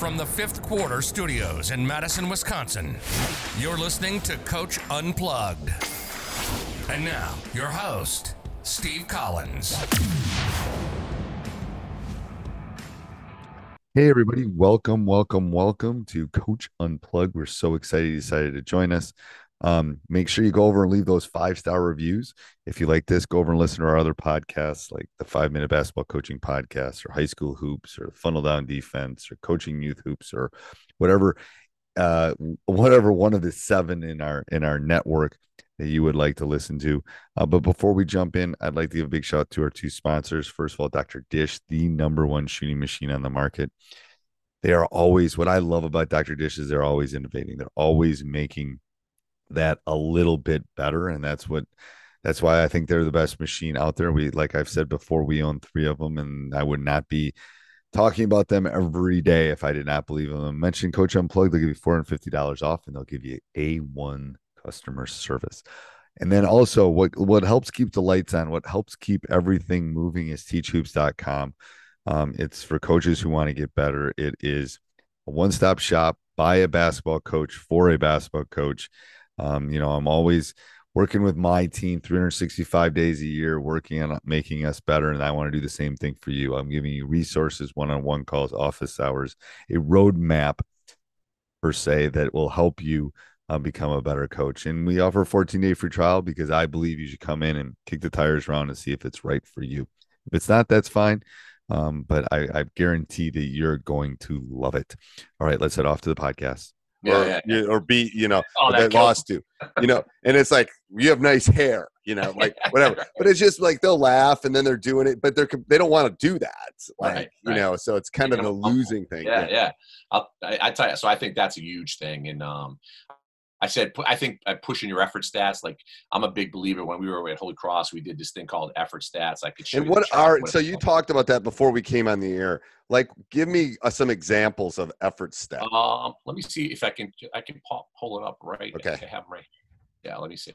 From the fifth quarter studios in Madison, Wisconsin, you're listening to Coach Unplugged. And now, your host, Steve Collins. Hey, everybody. Welcome, welcome, welcome to Coach Unplugged. We're so excited you decided to join us. Um, make sure you go over and leave those five star reviews. If you like this, go over and listen to our other podcasts like the Five Minute Basketball Coaching Podcast or High School Hoops or Funnel Down Defense or Coaching Youth Hoops or whatever, uh, whatever one of the seven in our in our network that you would like to listen to. Uh, but before we jump in, I'd like to give a big shout out to our two sponsors. First of all, Dr. Dish, the number one shooting machine on the market. They are always what I love about Dr. Dish is they're always innovating. They're always making that a little bit better. And that's what that's why I think they're the best machine out there. We like I've said before, we own three of them, and I would not be talking about them every day if I did not believe them. Mention Coach Unplugged, they'll give you $450 off and they'll give you A1 customer service. And then also what what helps keep the lights on, what helps keep everything moving is teachhoops.com. Um, it's for coaches who want to get better. It is a one-stop shop by a basketball coach for a basketball coach. Um, you know, I'm always working with my team 365 days a year, working on making us better. And I want to do the same thing for you. I'm giving you resources, one-on-one calls, office hours, a roadmap per se that will help you uh, become a better coach. And we offer a 14 day free trial because I believe you should come in and kick the tires around and see if it's right for you. If it's not, that's fine. Um, but I, I guarantee that you're going to love it. All right, let's head off to the podcast. Yeah, or, yeah, yeah. or be, you know, oh, they lost to, you know, and it's like you have nice hair, you know, like whatever. But it's just like they'll laugh and then they're doing it, but they're they don't want to do that, like right, you know. So it's kind of the losing thing. Yeah, yeah. I'll, I, I tell you, so I think that's a huge thing, and um, I said, I think uh, pushing your effort stats. Like I'm a big believer. When we were at Holy Cross, we did this thing called effort stats. I could show. And what are so you talked about that before we came on the air? Like, give me uh, some examples of effort stats. Um, let me see if I can. I can pop, pull it up right. Okay. I have right. Yeah. Let me see.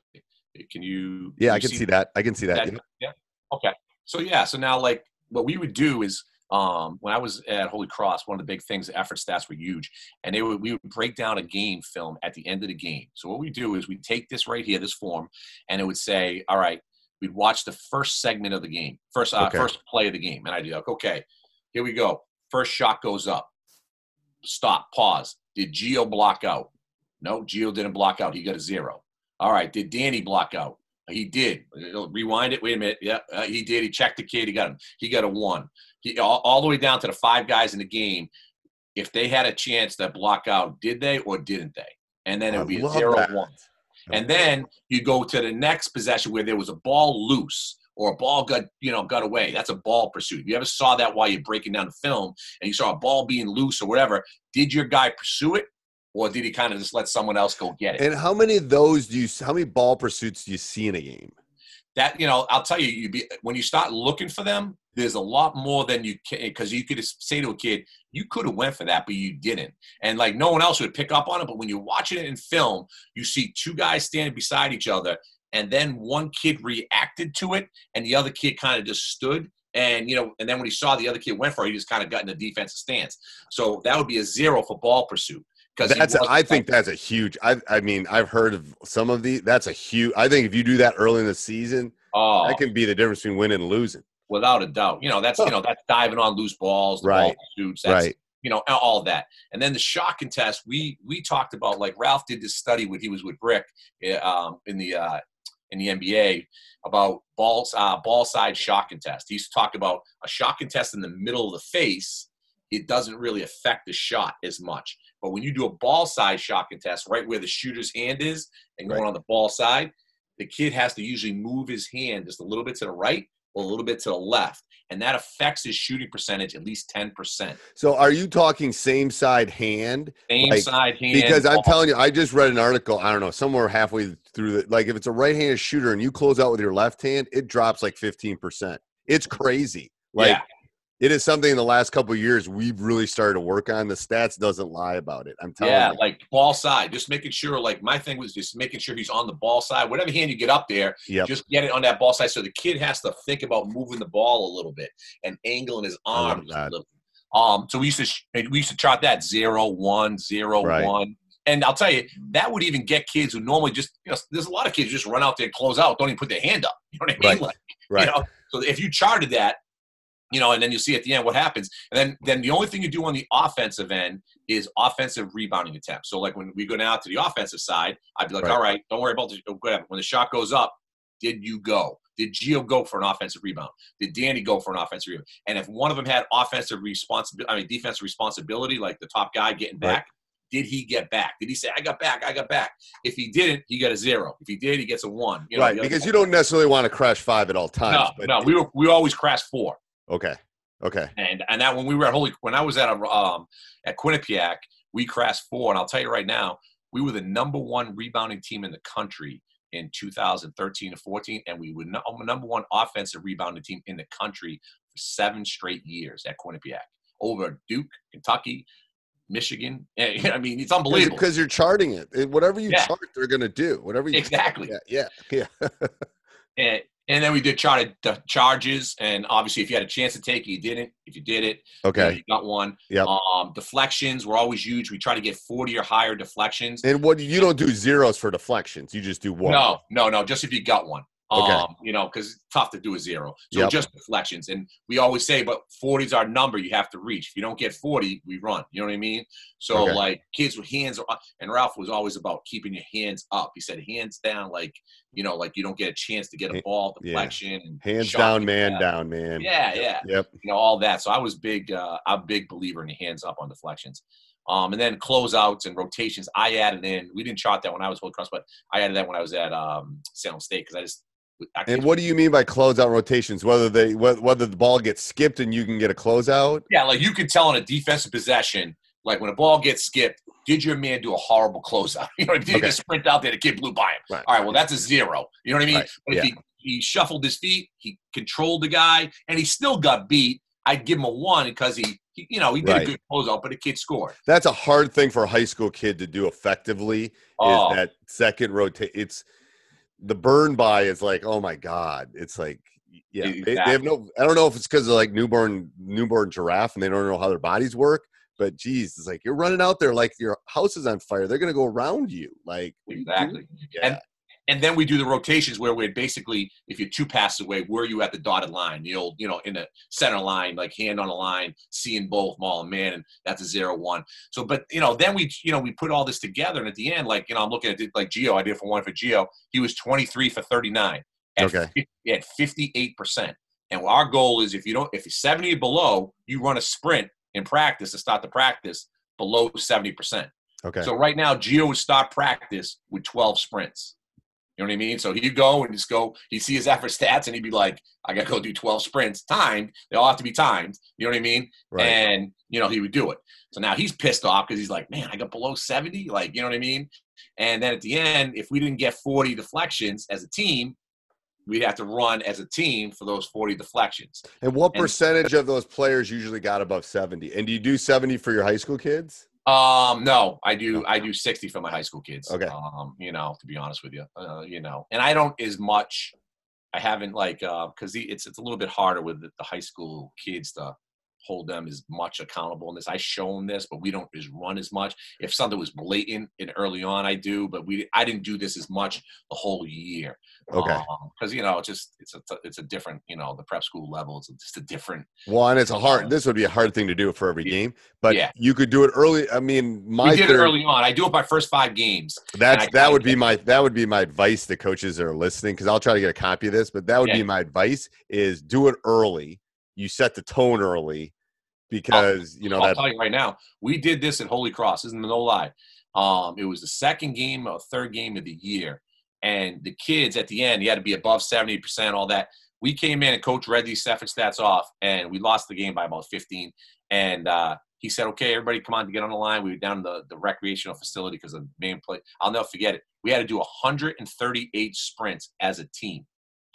Can you? Yeah, can I can see, see that. I can see that. that yeah. yeah. Okay. So yeah. So now, like, what we would do is um, when I was at Holy Cross, one of the big things, the effort stats were huge, and they would we would break down a game film at the end of the game. So what we do is we take this right here, this form, and it would say, all right, we'd watch the first segment of the game, first uh, okay. first play of the game, and I'd be like, okay, here we go. First shot goes up. Stop. Pause. Did Geo block out? No, Geo didn't block out. He got a zero. All right. Did Danny block out? He did. Rewind it. Wait a minute. Yeah, uh, he did. He checked the kid. He got him. He got a one he, all, all the way down to the five guys in the game. If they had a chance to block out, did they or didn't they? And then it would be a zero that. one. And then you go to the next possession where there was a ball loose or a ball got you know got away. That's a ball pursuit. You ever saw that while you're breaking down the film and you saw a ball being loose or whatever? Did your guy pursue it, or did he kind of just let someone else go get it? And how many of those do you? How many ball pursuits do you see in a game? that you know, I'll tell you, you be when you start looking for them, there's a lot more than you can because you could say to a kid, you could have went for that, but you didn't, and like no one else would pick up on it. But when you're watching it in film, you see two guys standing beside each other, and then one kid reacted to it, and the other kid kind of just stood. And you know, and then when he saw the other kid went for it, he just kind of got in the defensive stance. So that would be a zero for ball pursuit. That's, I think that's a huge. I, I mean, I've heard of some of the. That's a huge. I think if you do that early in the season, oh, that can be the difference between winning and losing. Without a doubt, you know that's you know that's diving on loose balls, the right? Ball shoots, that's, right. You know all that, and then the shot contest. We we talked about like Ralph did this study when he was with Brick eh, um, in the uh, in the NBA about balls uh, ball side shot contest. He used to talk about a shot contest in the middle of the face. It doesn't really affect the shot as much but when you do a ball side shot contest, right where the shooter's hand is and going right. on the ball side, the kid has to usually move his hand just a little bit to the right or a little bit to the left. And that affects his shooting percentage at least 10%. So are you talking same side hand? Same like, side hand. Because I'm telling you, I just read an article, I don't know, somewhere halfway through the like if it's a right handed shooter and you close out with your left hand, it drops like 15%. It's crazy. Like yeah it is something in the last couple years we've really started to work on. The stats doesn't lie about it. I'm telling yeah, you. like ball side, just making sure. Like my thing was just making sure he's on the ball side. Whatever hand you get up there, yep. just get it on that ball side. So the kid has to think about moving the ball a little bit and angling his arms a little. Um, so we used to we used to chart that zero one zero right. one. And I'll tell you, that would even get kids who normally just, you know, there's a lot of kids who just run out there and close out, don't even put their hand up. You know what I mean? Right. Like, right. You know, so if you charted that, you know, and then you see at the end what happens. And then then the only thing you do on the offensive end is offensive rebounding attempts. So like when we go now to the offensive side, I'd be like, right. all right, don't worry about the oh, whatever. when the shot goes up, did you go? Did Gio go for an offensive rebound? Did Danny go for an offensive rebound? And if one of them had offensive responsibility, I mean defensive responsibility, like the top guy getting back, right. did he get back? Did he say, I got back, I got back? If he didn't, he got a zero. If he did, he gets a one. You know, right, because you don't necessarily want to crash five at all times. No, no, we were we always crash four. Okay. Okay. And and that when we were at Holy when I was at a um at Quinnipiac, we crashed four, and I'll tell you right now, we were the number one rebounding team in the country in 2013 and 14, and we were no, number one offensive rebounding team in the country for seven straight years at Quinnipiac over Duke, Kentucky, Michigan. I mean, it's unbelievable because you're charting it. Whatever you yeah. chart, they're going to do. Whatever you exactly. Chart, yeah, yeah, yeah. and and then we did chart the charges, and obviously, if you had a chance to take it, you didn't. If you did it, okay, you, got one. Yeah. Um, deflections were always huge. We try to get forty or higher deflections. And what you don't do zeros for deflections. You just do one. No, no, no. Just if you got one. Okay. Um, you know, because it's tough to do a zero. So yep. just deflections. And we always say, but 40 is our number you have to reach. If you don't get 40, we run. You know what I mean? So, okay. like, kids with hands, are, and Ralph was always about keeping your hands up. He said, hands down, like, you know, like you don't get a chance to get a ball deflection. Yeah. And hands down, man that. down, man. Yeah, yeah. Yep. You know, all that. So I was big, uh, I'm a big believer in the hands up on deflections. Um, and then closeouts and rotations, I added in. We didn't chart that when I was Holy Cross, but I added that when I was at um, Salem State because I just and what do you mean by closeout rotations? Whether they whether the ball gets skipped and you can get a closeout? Yeah, like you can tell in a defensive possession, like when a ball gets skipped, did your man do a horrible closeout? You know, what I mean? okay. sprint out there, the kid blew by him. Right. All right, well that's a zero. You know what I mean? Right. But if yeah. he, he shuffled his feet, he controlled the guy, and he still got beat, I'd give him a one because he, he you know, he did right. a good closeout, but the kid scored. That's a hard thing for a high school kid to do effectively. Oh. Is that second rotate? It's the burn by is like, oh my god, it's like yeah, exactly. they, they, have no. I don't know if it's because of like newborn newborn giraffe and they don't know how their bodies work. But geez, it's like you're running out there like your house is on fire. They're gonna go around you, like exactly. Yeah. And and then we do the rotations where we're basically if you're two passes away where are you at the dotted line the old you know in the center line like hand on a line seeing both mall and man and that's a zero one. So but you know then we you know we put all this together and at the end like you know i'm looking at it like geo i did for one for geo he was 23 for 39 okay. he had 58 percent. And our goal is if you don't if you're 70 below you run a sprint in practice to start the practice below 70 percent. Okay. So right now geo would start practice with 12 sprints you know what I mean? So he'd go and just go, he'd see his effort stats and he'd be like, I got to go do 12 sprints timed. They all have to be timed. You know what I mean? Right. And, you know, he would do it. So now he's pissed off because he's like, man, I got below 70. Like, you know what I mean? And then at the end, if we didn't get 40 deflections as a team, we'd have to run as a team for those 40 deflections. And what and, percentage of those players usually got above 70? And do you do 70 for your high school kids? Um, no, I do. I do 60 for my high school kids. Okay. Um, you know, to be honest with you, uh, you know, and I don't as much. I haven't like uh, because it's it's a little bit harder with the, the high school kids to hold them as much accountable in this. I show them this, but we don't just run as much. If something was blatant and early on, I do, but we I didn't do this as much the whole year. Okay. Because um, you know, it's just it's a it's a different you know the prep school level. It's just a different one. It's a hard. This would be a hard thing to do for every game, but yeah. you could do it early. I mean, my we did third, it early on. I do it my first five games. That's that would be my that would be my advice to coaches that are listening because I'll try to get a copy of this. But that would yeah. be my advice: is do it early. You set the tone early because I'll, you know I'll that. tell you right now, we did this at Holy Cross. Isn't no lie. Um, it was the second game or third game of the year, and the kids at the end, you had to be above seventy percent. All that. We came in and coach read these effort stats off, and we lost the game by about fifteen. And uh, he said, "Okay, everybody, come on to get on the line." We were down in the, the recreational facility because the main play. I'll never forget it. We had to do 138 sprints as a team.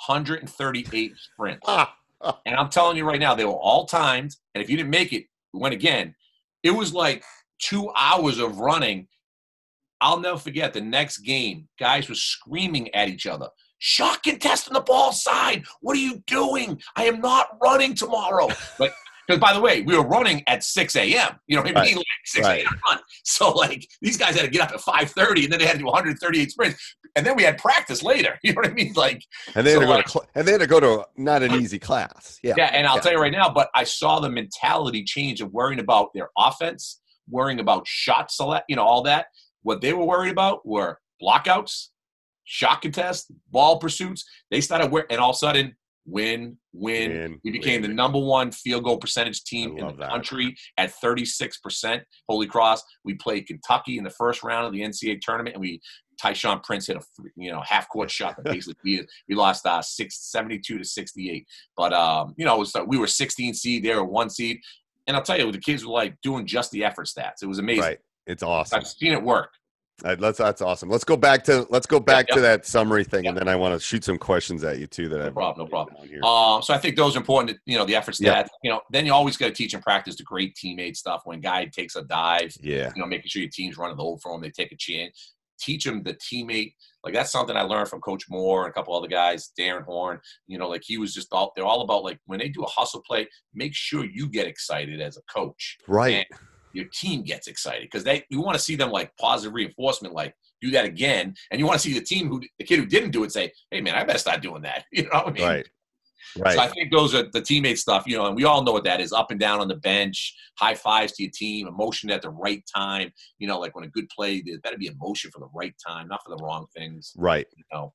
138 sprints. Ah and I'm telling you right now, they were all timed. And if you didn't make it, we went again. It was like two hours of running. I'll never forget the next game. Guys were screaming at each other. Shot contesting the ball side. What are you doing? I am not running tomorrow. Like because by the way, we were running at 6 a.m. You know what I mean? Right. Like 6 a.m. Run. So like these guys had to get up at 5:30 and then they had to do 138 sprints. And then we had practice later. You know what I mean? Like and they had so to go like, to cl- and they had to go to not an easy class. Yeah. Yeah, and I'll yeah. tell you right now, but I saw the mentality change of worrying about their offense, worrying about shot select, you know, all that. What they were worried about were blockouts, shot contests, ball pursuits. They started where and all of a sudden win, win. win we became win. the number one field goal percentage team in the that. country at 36%. Holy Cross. We played Kentucky in the first round of the NCAA tournament, and we Tayshaun Prince hit a you know half court shot that basically beat We lost uh, six, 72 to 68. But um, you know, was, uh, we were 16 seed, they were one seed. And I'll tell you, the kids were like doing just the effort stats. It was amazing. Right. It's awesome. I've seen it work. Right, let's that's awesome. Let's go back to let's go back to that summary thing, and then I want to shoot some questions at you too. That no I've problem, no problem. Uh, so I think those are important. To, you know, the efforts that you know. Then you always got to teach and practice the great teammate stuff. When guy takes a dive, yeah, you know, making sure your team's running the over for him. They take a chance. Teach them the teammate. Like that's something I learned from Coach Moore and a couple other guys, Darren Horn. You know, like he was just all they're all about like when they do a hustle play, make sure you get excited as a coach. Right. And, your team gets excited because they you want to see them like positive reinforcement, like do that again, and you want to see the team who the kid who didn't do it say, "Hey man, I better start doing that." You know what I mean? Right. Right. So I think those are the teammate stuff, you know, and we all know what that is up and down on the bench, high fives to your team, emotion at the right time. You know, like when a good play, there's better be emotion for the right time, not for the wrong things. Right. You know,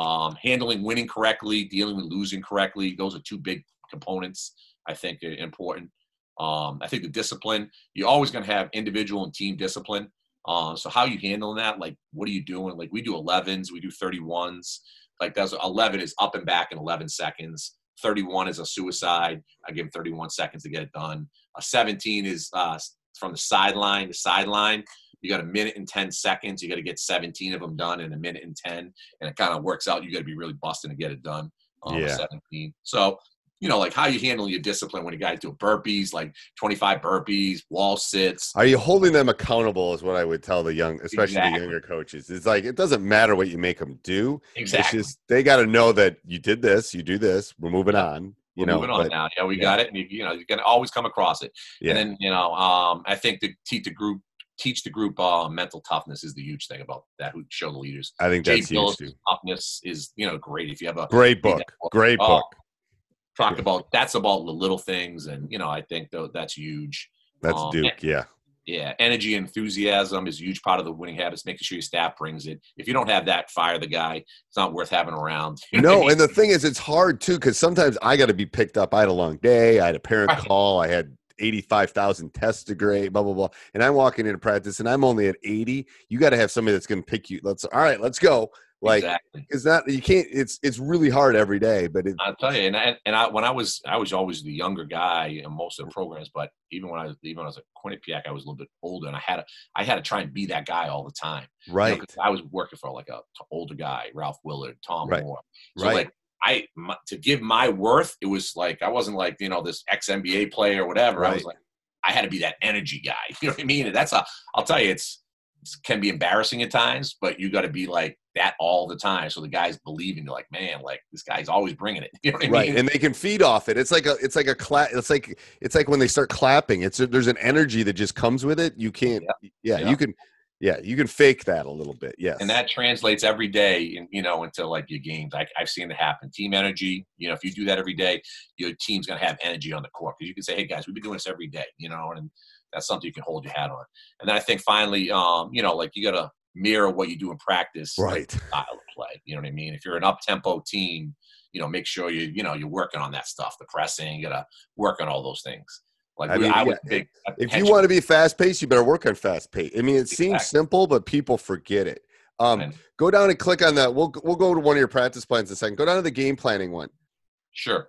um, handling winning correctly, dealing with losing correctly. Those are two big components I think are important. Um, I think the discipline, you're always going to have individual and team discipline. Uh, so how you handling that? Like, what are you doing? Like we do 11s, we do 31s. Like that's 11 is up and back in 11 seconds. 31 is a suicide. I give them 31 seconds to get it done. A 17 is uh, from the sideline to sideline. You got a minute and 10 seconds. You got to get 17 of them done in a minute and 10. And it kind of works out. You got to be really busting to get it done. Um, yeah. 17. So you know, like how you handle your discipline when you guys do burpees, like 25 burpees, wall sits. Are you holding them accountable? Is what I would tell the young, especially exactly. the younger coaches. It's like it doesn't matter what you make them do. Exactly. It's just they got to know that you did this, you do this. We're moving on. You we're know, moving on but, now. Yeah, we yeah. got it. And you, you know, you're gonna always come across it. Yeah. And then you know, um, I think to teach the group teach the group uh, mental toughness is the huge thing about that. Who show the leaders. I think that's huge too. Toughness is you know great if you have a great book. Great oh, book talked yeah. about that's about the little things, and you know I think though that's huge. That's um, Duke, yeah. Yeah, energy, enthusiasm is a huge part of the winning habits. Making sure your staff brings it. If you don't have that, fire the guy. It's not worth having around. You know no, and the thing is, it's hard too because sometimes I got to be picked up. I had a long day. I had a parent right. call. I had 85,000 tests to grade, blah, blah, blah. And I'm walking into practice and I'm only at 80. You got to have somebody that's going to pick you. Let's, all right, let's go. Like exactly. it's not you can't. It's it's really hard every day. But it, I'll tell you, and I, and I when I was I was always the younger guy in most of the programs. But even when I was even when I was at Quinnipiac, I was a little bit older, and I had to I had to try and be that guy all the time. Right. You know, I was working for like a older guy, Ralph Willard, Tom right. Moore. So right. like I my, to give my worth, it was like I wasn't like you know this ex NBA player or whatever. Right. I was like I had to be that energy guy. You know what I mean? And that's a I'll tell you, it's can be embarrassing at times, but you got to be like that all the time. So the guys believe in you, like, man, like this guy's always bringing it. You know what I right. mean? And they can feed off it. It's like a, it's like a clap. It's like, it's like when they start clapping, it's, a, there's an energy that just comes with it. You can't, yeah, yeah, yeah. you can, yeah, you can fake that a little bit. Yes. And that translates every day, in, you know, into like your games. I, I've seen it happen. Team energy, you know, if you do that every day, your team's going to have energy on the court because you can say, hey, guys, we've been doing this every day, you know, and that's something you can hold your hat on. And then I think finally, um, you know, like you got to mirror what you do in practice, right? Style of play. You know what I mean? If you're an up tempo team, you know, make sure you, you know, you're working on that stuff, the pressing. You got to work on all those things. Like I, mean, I would yeah, if you want to be fast paced, you better work on fast pace. I mean, it exactly. seems simple, but people forget it. Um, go down and click on that. We'll we'll go to one of your practice plans in a second. Go down to the game planning one. Sure.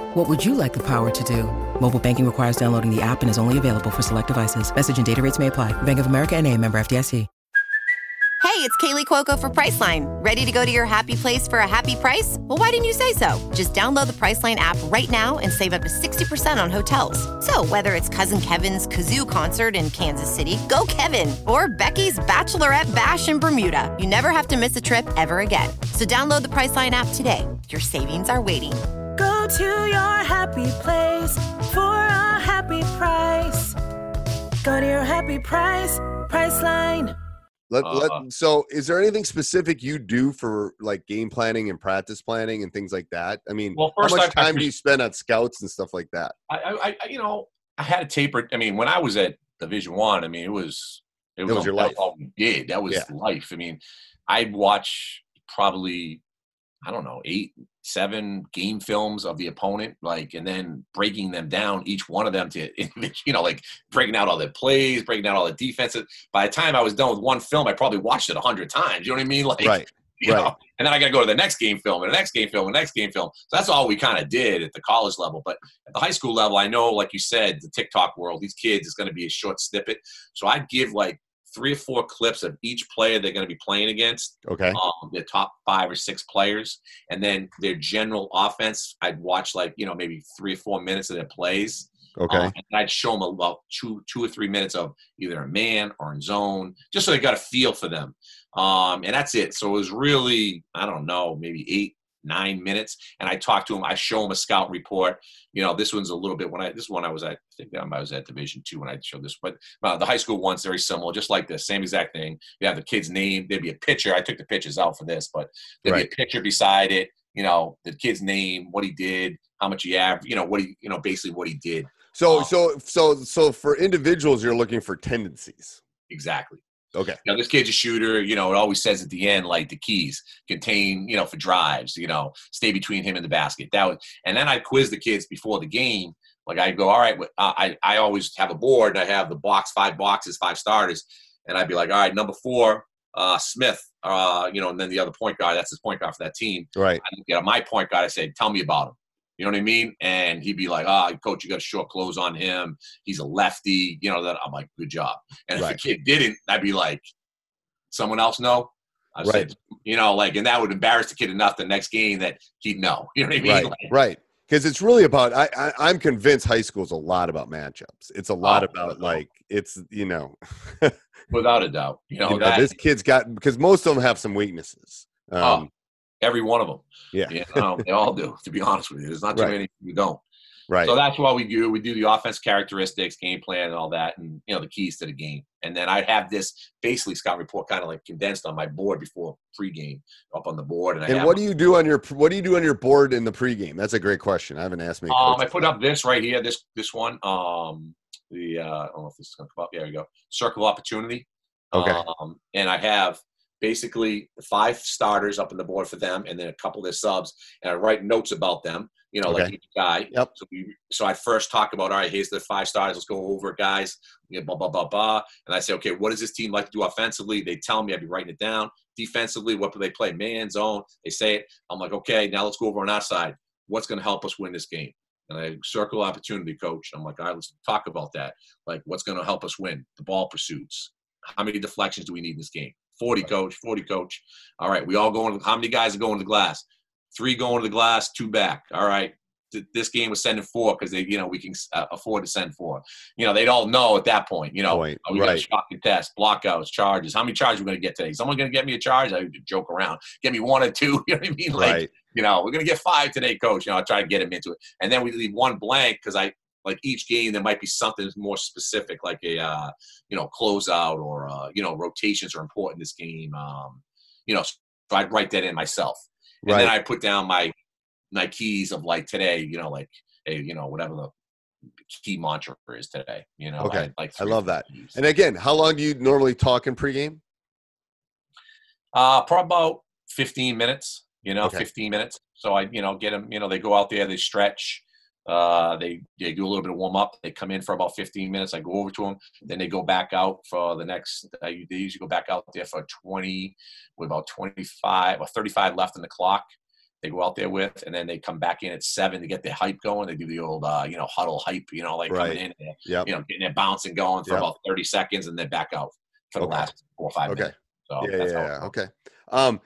What would you like the power to do? Mobile banking requires downloading the app and is only available for select devices. Message and data rates may apply. Bank of America and a member FDIC. Hey, it's Kaley Cuoco for Priceline. Ready to go to your happy place for a happy price? Well, why didn't you say so? Just download the Priceline app right now and save up to 60% on hotels. So whether it's Cousin Kevin's Kazoo concert in Kansas City, go Kevin, or Becky's Bachelorette Bash in Bermuda, you never have to miss a trip ever again. So download the Priceline app today. Your savings are waiting Go to your happy place for a happy price. Go to your happy price, Priceline. Let, uh, let, so, is there anything specific you do for like game planning and practice planning and things like that? I mean, well, first, how much I, time I, do you spend on scouts and stuff like that? I, I, you know, I had a taper. I mean, when I was at Division One, I, I mean, it was it was, it was your life. All we did that was yeah. life. I mean, I'd watch probably I don't know eight seven game films of the opponent, like, and then breaking them down, each one of them to, you know, like breaking out all the plays, breaking out all the defenses. By the time I was done with one film, I probably watched it a hundred times. You know what I mean? Like, right. You right. know, and then I got to go to the next game film and the next game film and the next game film. So that's all we kind of did at the college level. But at the high school level, I know, like you said, the TikTok world, these kids is going to be a short snippet. So I'd give like three or four clips of each player they're going to be playing against. Okay. Um, their top five or six players, and then their general offense. I'd watch like you know maybe three or four minutes of their plays. Okay. Um, and I'd show them about two two or three minutes of either a man or in zone, just so they got a feel for them. Um, and that's it. So it was really I don't know maybe eight nine minutes and I talk to him. I show him a scout report. You know, this one's a little bit when I this one I was at I think I was at Division two when I showed this, but uh, the high school one's very similar, just like this, same exact thing. You have the kid's name. There'd be a picture. I took the pictures out for this, but there'd right. be a picture beside it. You know, the kid's name, what he did, how much he averaged. You know, what he you know basically what he did. So um, so so so for individuals, you're looking for tendencies. Exactly. Okay. You know, this kid's a shooter. You know, it always says at the end, like the keys contain, you know, for drives. You know, stay between him and the basket. That was, and then I quiz the kids before the game. Like I go, all right, I I always have a board and I have the box, five boxes, five starters, and I'd be like, all right, number four, uh, Smith, uh, you know, and then the other point guard, that's his point guard for that team. Right. I my point guard. I say, tell me about him. You know what I mean? And he'd be like, "Ah, oh, coach, you got short clothes on him. He's a lefty." You know that I'm like, "Good job." And right. if the kid didn't, I'd be like, someone else know? I right. Said, you know, like, and that would embarrass the kid enough the next game that he'd know. You know what I mean? Right. Like, right. Because it's really about. I, I am convinced high school is a lot about matchups. It's a lot oh, about like it's you know. without a doubt, you know, you know that, this kid's got because most of them have some weaknesses. Oh, um, every one of them. Yeah, you know, they all do. To be honest with you, there's not too right. many who don't. Right. So that's what we do. We do the offense characteristics, game plan, and all that, and you know the keys to the game. And then I'd have this basically scout report kind of like condensed on my board before pregame up on the board. And, and what do you do on your what do you do on your board in the pregame? That's a great question. I haven't asked me. Um, I put up this right here. This this one. Um, the uh, I don't know if this is gonna come up. There you go. Circle opportunity. Okay. Um, and I have basically five starters up on the board for them, and then a couple of their subs, and I write notes about them. You know, Okay. like each guy. Yep. So we, so I first talk about, all right, here's the five stars. Let's go over it, guys. You know, blah blah blah blah. And I say, okay, what does this team like to do offensively? They tell me. I'd be writing it down. Defensively, what do they play? Man, zone. They say it. I'm like, okay, now let's go over on our side. What's going to help us win this game? And I circle opportunity, coach. I'm like, all right, let's talk about that. Like, what's going to help us win? The ball pursuits. How many deflections do we need in this game? 40, coach. 40, coach. All right, we all going. To, how many guys are going to the glass? Three going to the glass, two back. All right. This game was sending four because they, you know, we can uh, afford to send four. You know, they'd all know at that point. You know, Point, oh, we got a right. shot contest, blockouts, charges. How many charges are we going to get today? Someone going to get me a charge? I joke around. Get me one or two. You know what I mean? Like, right. you know, we're gonna get five today, coach. You know, I try to get him into it, and then we leave one blank because I like each game there might be something more specific, like a uh, you know closeout or uh, you know rotations are important in this game. Um, you know, so I write that in myself, and then I put down my my keys of like today. You know, like hey, you know whatever the key mantra is today. You know, Okay. I, like I love that. keys. And again, how long do you normally talk in pregame? Uh, probably about 15 minutes, you know, Okay. 15 minutes. So I, you know, get them, you know, they go out there, they stretch, uh, they, they do a little bit of warm up. They come in for about 15 minutes. I go over to them. Then they go back out for the next, uh, they usually go back out there for 20, with about 25 or 35 left in the clock. They go out there with, and then they come back in at seven to get their hype going. They do the old, uh, you know, huddle hype, you know, like Right. coming in, and, Yep. you know, getting it bouncing going for Yep. about 30 seconds and then back out for the Okay. last four or five Okay. minutes. So yeah, that's yeah, yeah. Okay. Um,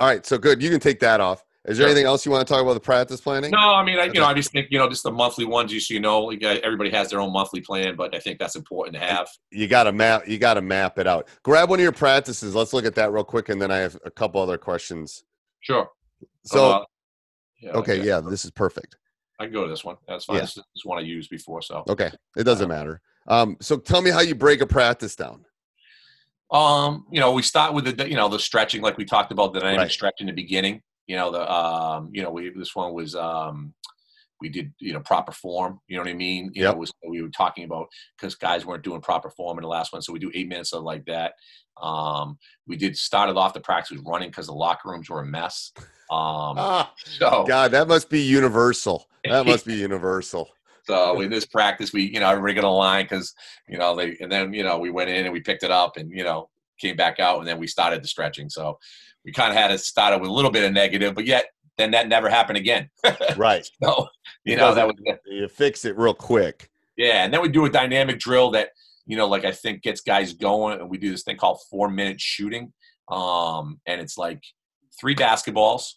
all right. So good. You can take that off. Is there Sure. anything else you want to talk about the practice planning? No, I mean, I, you Okay. know, I just think you know, just the monthly ones. Just you know, uh, everybody has their own monthly plan, but I think that's important to have. You got to map. You got to map it out. Grab one of your practices. Let's look at that real quick, and then I have a couple other questions. Sure. So, Uh, yeah, okay, yeah, this is perfect. I can go to this one. That's fine. Yeah. This is one I used before, so. Okay, it doesn't matter. Um, so tell me how you break a practice down. Um, you know, we start with the you know the stretching, like we talked about the dynamic Right. stretch in the beginning. You know, the um, you know, we this one was um, we did you know proper form. You know what I mean? You Yep. know, was we were talking about because guys weren't doing proper form in the last one, so we do eight minutes of like that. Um, we did started off the practice with running because the locker rooms were a mess. Um, Ah, so God, that must be universal. That must be universal. So in this practice, we you know everybody got a line because you know they and then you know we went in and we picked it up and you know came back out and then we started the stretching. So we kind of had to start with a little bit of negative, but yet then that never happened again. Right. so you It know that was You fix it real quick. yeah, and then we do a dynamic drill that you know like I think gets guys going, and we do this thing called four minute shooting, um, and it's like three basketballs,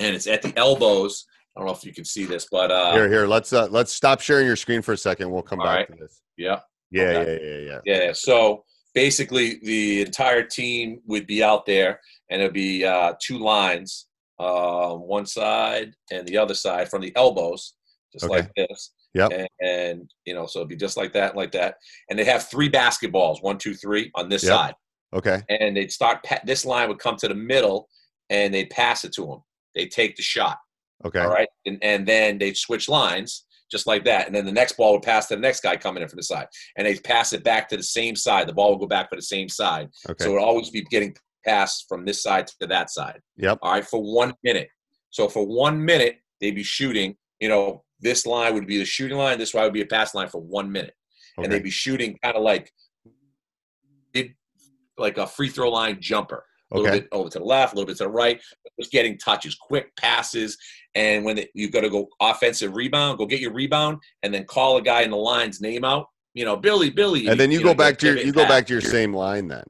and it's at the elbows. I don't know if you can see this, but uh, here, here. Let's uh, let's stop sharing your screen for a second. We'll come back right. to this. yeah. Yeah, Okay. yeah, yeah, yeah. Yeah. So basically, the entire team would be out there, and it'd be uh, two lines, uh, one side and the other side from the elbows, just Okay. like this. yeah And, and you know, so it'd be just like that, like that. And they have three basketballs, one, two, three, on this Yep. side, Okay. and they'd start. This line would come to the middle, and they'd pass it to them. They take the shot. Okay. All right. And, and then they'd switch lines just like that. And then the next ball would pass to the next guy coming in from the side. And they'd pass it back to the same side. The ball would go back for the same side. Okay. So it would always be getting passed from this side to that side. Yep. All right. For one minute. So for one minute, they'd be shooting, you know, this line would be the shooting line. This line would be a pass line for one minute. And they'd be shooting kind of like, like a free throw line jumper a little Okay. bit over to the left, a little bit to the right, just getting touches, quick passes. And when the, you've got to go offensive rebound, go get your rebound, and then call a guy in the line's name out. You know, Billy, Billy. And then you, go know, back to your you go back. to your same line then.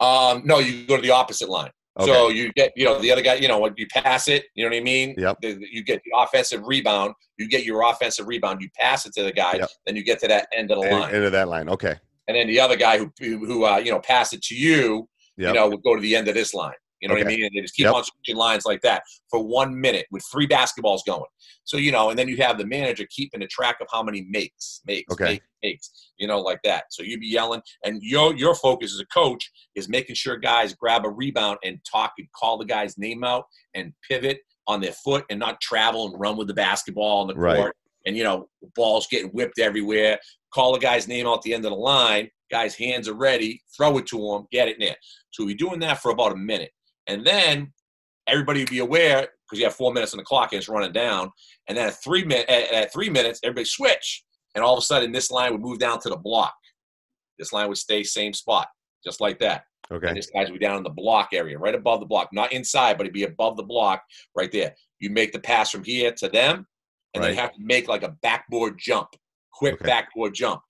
Um, no, you go to the opposite line. Okay. So you get, you know, the other guy, you know, you pass it, you know what I mean? Yep. You get the offensive rebound. You get your offensive rebound. You pass it to the guy. Yep. Then you get to that end of the En- line. Into that line. Okay. and then the other guy who who, who uh, you know pass it to you, Yep. you know, would go to the end of this line. You know what I mean? And they just keep Yep. on switching lines like that for one minute with three basketballs going. So you know, and then you have the manager keeping a track of how many makes, makes, Okay. makes, makes. You know, like that. So you'd be yelling, and your your focus as a coach is making sure guys grab a rebound and talk and call the guy's name out and pivot on their foot and not travel and run with the basketball on the Right. court. And you know, balls getting whipped everywhere. Call the guy's name out the end of the line. Guys, hands are ready. Throw it to them. Get it in there. So we're doing that for about a minute. And then everybody would be aware because you have four minutes on the clock and it's running down. And then at three, at, at three minutes, everybody switch. And all of a sudden, this line would move down to the block. This line would stay same spot, just like that. Okay. And this guy's would be down in the block area, right above the block, not inside, but it'd be above the block, right there. You make the pass from here to them, and Right. then have to make like a backboard jump, quick Okay. backboard jump.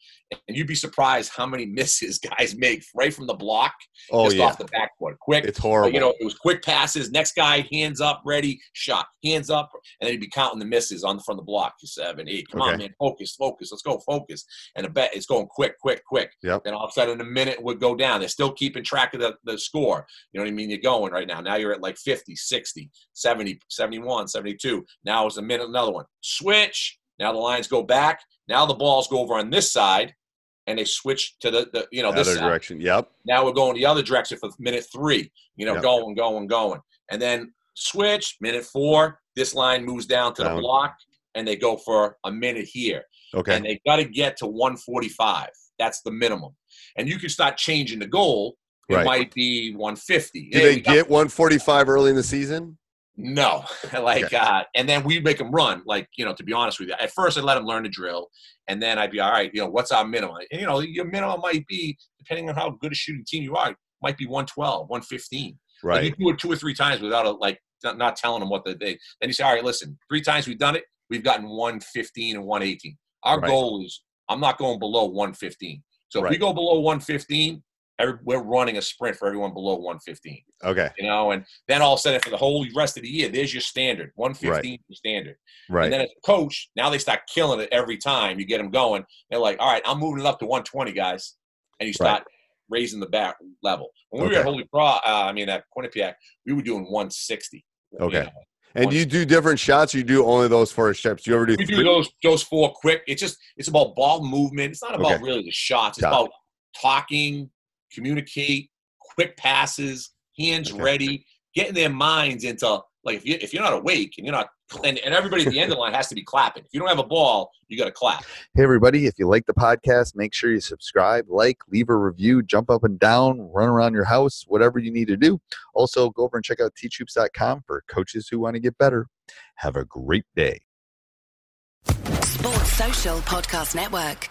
And you'd be surprised how many misses guys make right from the block, Oh just yeah. off the backboard, quick. It's But, horrible. you know, it was quick passes. Next guy, hands up, ready, shot, hands up, and then he'd be counting the misses on the front of the block. Seven, eight. Come on, man, focus, focus. Let's go, focus. And the bet it's going quick, quick, quick. Yep. Then all of a sudden, in a minute would go down. They're still keeping track of the, the score. You know what I mean? You're going right now. Now you're at like 50, 60, 70, 71, 72. Now it's a minute, another one. Switch. Now the lines go back. Now the balls go over on this side, and they switch to the, the you know this Other side. direction. Yep. Now we're going the other direction for minute three. You know, Yep. going, going, going, and then switch minute four. This line moves down to Down. the block, and they go for a minute here, Okay. and they got to get to 145. That's the minimum, and you can start changing the goal. It Right. might be 150. Do Hey, they get 145 early in the season? No, like, Okay. uh, and then we make them run. Like, you know, to be honest with you, at first I'd let them learn the drill, and then I'd be all right. You know, what's our minimum? And, you know, your minimum might be depending on how good a shooting team you are, might be 112, 115. Like, right. you do it two or three times without a, like not, not telling them what the they. Then you say, all right, listen, three times we've done it, we've gotten 115 and 118. Our Right. goal is I'm not going below 115. So if we go below 115, every, we're running a sprint for everyone below 115 Okay. you know, and then all of a sudden for the whole rest of the year, there's your standard, 115 is your standard. Right. And then as a coach, now they start killing it every time you get them going. They're like, all right, I'm moving it up to 120, guys. And you start raising the back level. When we were at Holy Cross, uh, I mean, at Quinnipiac, we were doing 160. you Okay. know. And you do different shots. Or you do only those four steps. You ever do? We do those those four quick. It's just it's about ball movement. It's not about Okay. really the shots. It's Got it. about talking, communicate, quick passes, hands Okay. ready, getting their minds into like if you if you're not awake and you're not and, and everybody at the end of the line has to be clapping. If you don't have a ball, you got to clap. Hey, everybody, if you like the podcast, make sure you subscribe, like, leave a review, jump up and down, run around your house, whatever you need to do. Also, go over and check out teachhoops.com for coaches who want to get better. Have a great day. Sports Social Podcast Network.